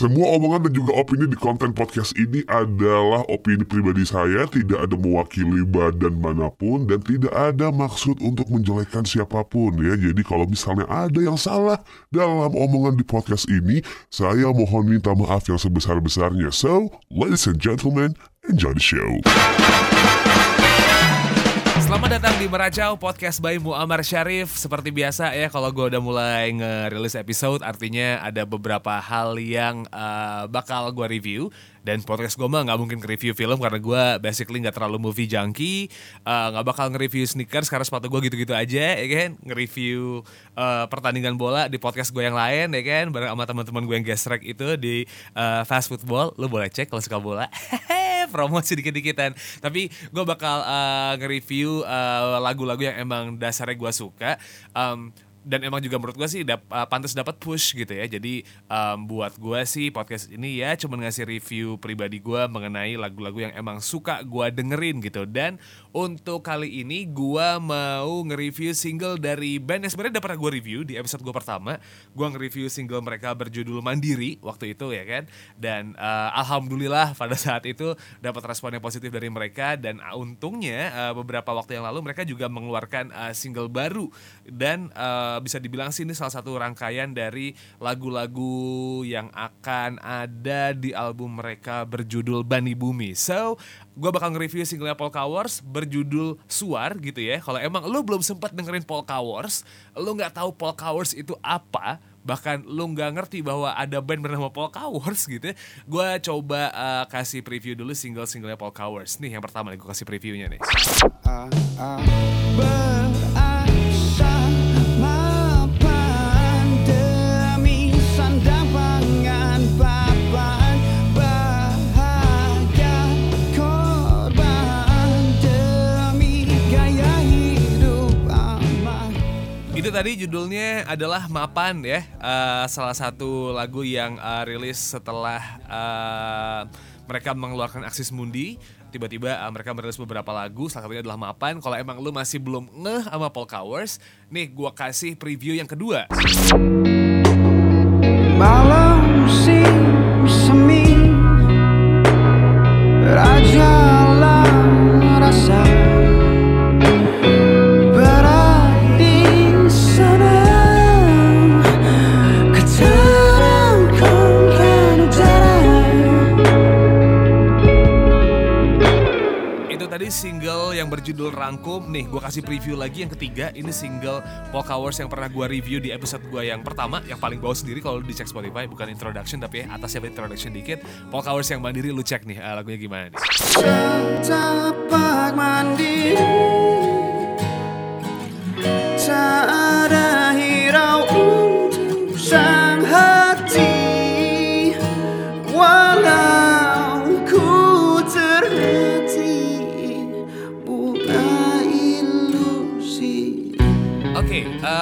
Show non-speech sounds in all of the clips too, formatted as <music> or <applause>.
Semua omongan dan juga opini di konten podcast ini adalah opini pribadi saya, tidak ada mewakili badan mana pun dan tidak ada maksud untuk menjelekkan siapa pun ya. Jadi kalau misalnya ada yang salah dalam omongan di podcast ini, saya mohon minta maaf yang sebesar-besarnya. So, ladies and gentlemen, enjoy the show. Selamat datang di Meracau Podcast by Muammar Syarif. Seperti biasa ya kalau gue udah mulai ngerilis episode Artinya ada beberapa hal yang uh, bakal gue review. Dan podcast gue mah nggak mungkin nge-review film karena gue basically nggak terlalu movie junkie. Eh, nggak uh, bakal nge-review sneakers karena sepatu gue gitu-gitu aja ya kan? Nge-review uh, pertandingan bola di podcast gue yang lain ya kan? Bareng sama teman-teman gue yang gesrek itu di uh, fast football. Lo boleh cek kalau suka bola <laughs> promosi <laughs> dikit-dikitan tapi gue bakal uh, nge-review lagu-lagu uh, yang emang dasarnya gue suka. Um, dan emang juga menurut gue sih dap, uh, pantas dapat push gitu ya. Jadi um, buat gue sih podcast ini ya cuma ngasih review pribadi gue mengenai lagu-lagu yang emang suka gue dengerin gitu. Dan untuk kali ini gue mau nge-review single dari band yang sebenarnya udah pernah gue review di episode gue pertama. Gue nge-review single mereka berjudul Mandiri waktu itu ya kan? Dan uh, alhamdulillah pada saat itu dapat respon yang positif dari mereka. Dan uh, untungnya uh, beberapa waktu yang lalu mereka juga mengeluarkan uh, single baru. Dan uh, Eh, bisa dibilang sih ini salah satu rangkaian dari lagu-lagu yang akan ada di album mereka berjudul Bani Bumi. So, gue bakal nge-review singlenya Polka Wars berjudul Suar gitu ya. Kalau emang lo belum sempat dengerin Polka Wars, lo nggak tahu Polka Wars itu apa, bahkan lu nggak ngerti bahwa ada band bernama Polka Wars gitu gue coba uh, kasih preview dulu single-singlenya Polka Wars nih yang pertama nih gue kasih previewnya nih uh, uh, tadi judulnya adalah Mapan ya, uh, salah satu lagu yang uh, rilis setelah uh, mereka mengeluarkan Aksis Mundi. Tiba-tiba uh, mereka merilis beberapa lagu, salah satunya adalah Mapan. Kalau emang lu masih belum ngeh sama Paul Cowers, nih gua kasih preview yang kedua. Malam single yang berjudul Rangkum. Nih gue kasih preview lagi yang ketiga. Ini single Polka Wars yang pernah gue review di episode gue yang pertama. Yang paling bawah sendiri kalau dicek Spotify bukan introduction tapi ya atasnya introduction dikit. Polka Wars yang mandiri lu cek nih uh, lagunya gimana nih? Setapak mandiri Tak ada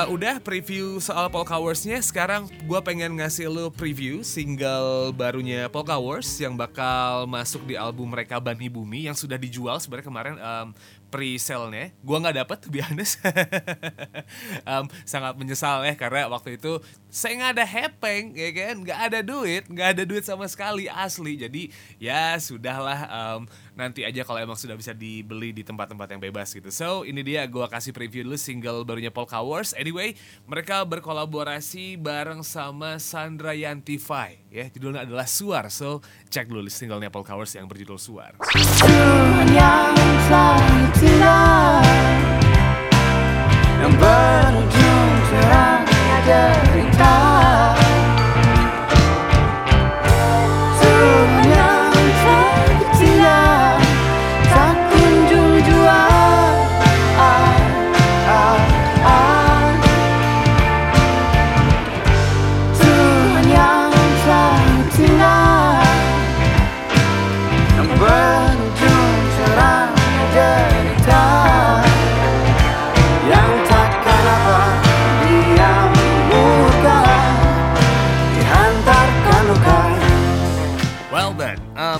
udah preview soal Polka Wars-nya. Sekarang gue pengen ngasih lo preview single barunya Polka Wars yang bakal masuk di album mereka Bani Bumi yang sudah dijual sebenarnya kemarin um, pre-sale-nya. Gue nggak dapet, to be honest. <laughs> um, sangat menyesal ya karena waktu itu saya nggak ada hepeng, ya kan? Nggak ada duit, nggak ada duit sama sekali asli. Jadi ya sudahlah. Um, nanti aja kalau emang sudah bisa dibeli di tempat-tempat yang bebas gitu. So ini dia gue kasih preview dulu single barunya Polka Wars. Anyway, mereka berkolaborasi bareng sama Sandra Yantify ya. Judulnya adalah Suar. So cek dulu singlenya Polka Wars yang berjudul Suar. Yang berujung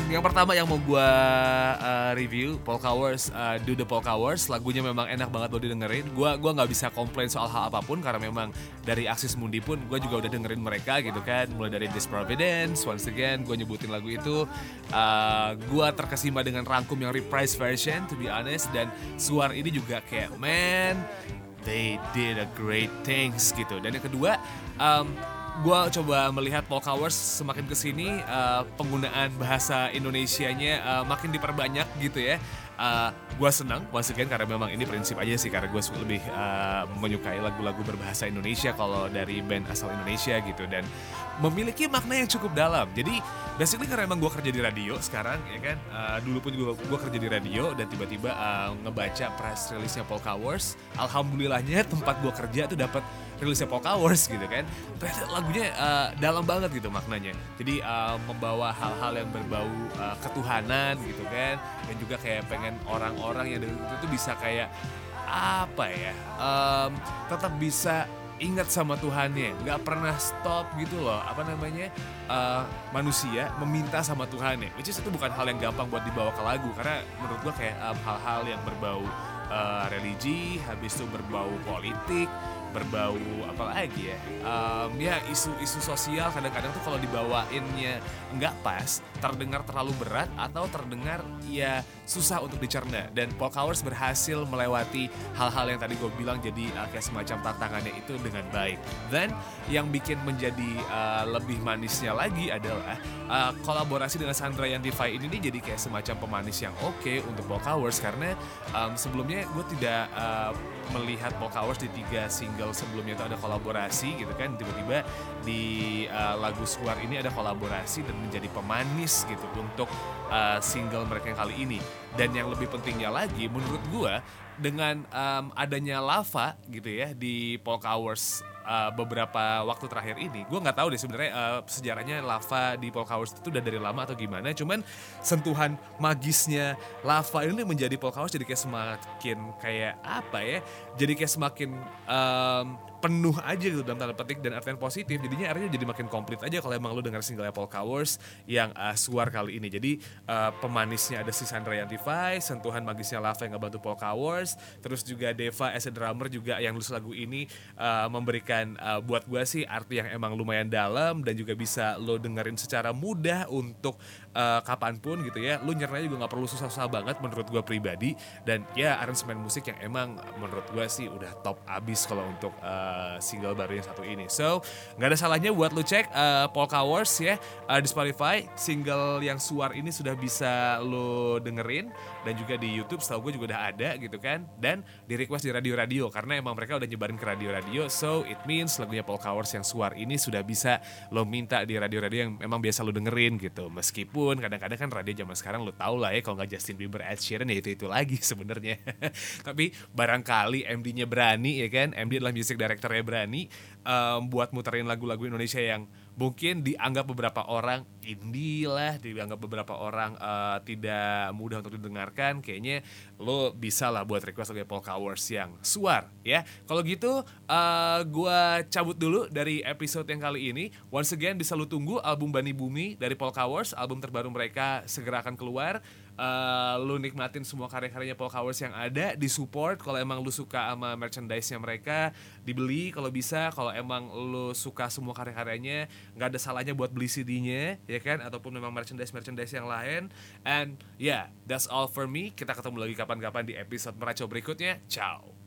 yang pertama yang mau gue uh, review Polka Wars, uh, Do the Polka Wars, lagunya memang enak banget lo didengerin. Gue gua nggak bisa komplain soal hal apa pun karena memang dari Axis Mundi pun gue juga udah dengerin mereka gitu kan, mulai dari This Providence, Once Again, gue nyebutin lagu itu. Uh, gue terkesima dengan rangkum yang reprise version, to be honest, dan suar ini juga kayak man, they did a great things gitu. Dan yang kedua, um, gue coba melihat Polka Wars semakin ke sini uh, penggunaan bahasa Indonesianya uh, makin diperbanyak gitu ya. Uh, gue senang once again karena memang ini prinsip aja sih karena gue lebih uh, menyukai lagu-lagu berbahasa Indonesia kalau dari band asal Indonesia gitu dan memiliki makna yang cukup dalam. Jadi basically karena emang gue kerja di radio sekarang ya kan uh, dulu pun gue kerja di radio dan tiba-tiba uh, ngebaca press release-nya Polka Wars. Alhamdulillahnya tempat gue kerja tuh dapat rilisnya Polka Wars gitu kan ternyata lagunya uh, dalam banget gitu maknanya jadi uh, membawa hal-hal yang berbau uh, ketuhanan gitu kan dan juga kayak pengen orang-orang yang itu tuh bisa kayak apa ya um, tetap bisa ingat sama Tuhannya. Nggak pernah stop gitu loh apa namanya uh, manusia meminta sama Tuhannya. Which is itu bukan hal yang gampang buat dibawa ke lagu karena menurut gua kayak hal hal-hal yang berbau uh, religi habis itu berbau politik berbau apa lagi ya? Um, ya isu-isu sosial kadang-kadang tuh kalau dibawainnya nggak pas terdengar terlalu berat atau terdengar ya susah untuk dicerna. Dan Paul Cowers berhasil melewati hal-hal yang tadi gue bilang jadi uh, kayak semacam tantangannya itu dengan baik. Dan yang bikin menjadi uh, lebih manisnya lagi adalah uh, kolaborasi dengan Sandra yang Yantify ini nih jadi kayak semacam pemanis yang oke okay untuk Paul Cowers karena um, sebelumnya gue tidak uh, melihat Paul Cowers di tiga single sebelumnya itu ada kolaborasi gitu kan. Tiba-tiba di uh, lagu Suar ini ada kolaborasi dan menjadi pemanis gitu untuk uh, single mereka yang kali ini. Dan yang lebih pentingnya lagi menurut gue dengan um, adanya lava gitu ya di Paul Cowers uh, beberapa waktu terakhir ini gue nggak tahu deh sebenarnya uh, sejarahnya lava di Paul Cowers itu udah dari lama atau gimana. Cuman sentuhan magisnya lava ini menjadi Paul Cowers jadi kayak semakin kayak apa ya jadi kayak semakin um, penuh aja gitu dalam tanda petik dan artian positif. Jadinya akhirnya jadi makin komplit aja kalau emang lo dengar single Paul Cowers yang uh, suar kali ini. Jadi uh, pemanisnya ada si Sandra Yantify sentuhan magisnya Lava yang ngebantu Paul Cowers terus juga Deva as a drummer juga yang nulis lagu ini uh, memberikan uh, buat gue sih arti yang emang lumayan dalam dan juga bisa lo dengerin secara mudah untuk uh, kapan pun gitu ya lu nyernya juga nggak perlu susah-susah banget menurut gue pribadi. Dan ya aransemen musik yang emang menurut gue sih udah top abis kalau untuk uh, single baru yang satu ini. So nggak ada salahnya buat lu cek uh, Polka Wars ya uh, di Spotify. Single yang suar ini sudah bisa lu dengerin dan juga di YouTube setahu gue juga udah ada gitu kan. Dan di request di radio-radio karena emang mereka udah nyebarin ke radio-radio so it means lagunya Polka Wars yang suar ini sudah bisa lo minta di radio-radio yang memang biasa lo dengerin gitu. Meskipun pun kadang-kadang kan radio zaman sekarang lo tau lah ya kalau nggak Justin Bieber Ed Sheeran ya itu itu lagi <laughs> sebenarnya. Tapi barangkali MD-nya berani ya kan? MD adalah music directornya berani um, buat muterin lagu-lagu Indonesia yang mungkin dianggap beberapa orang indie dianggap beberapa orang uh, tidak mudah untuk didengarkan, kayaknya lo bisa lah buat request lagu Polka Wars yang suar ya. Kalau gitu, uh, gue cabut dulu dari episode yang kali ini. Once again bisa lo tunggu album Bani Bumi dari Polka Wars, album terbaru mereka segera akan keluar uh, lu nikmatin semua karya-karyanya Paul Cowers yang ada, disupport kalau emang lu suka sama merchandise-nya mereka, dibeli kalau bisa, kalau emang lu suka semua karya-karyanya, nggak ada salahnya buat beli CD-nya, ya kan? Ataupun memang merchandise-merchandise yang lain. And yeah, that's all for me. Kita ketemu lagi kapan-kapan di episode meracau berikutnya. Ciao.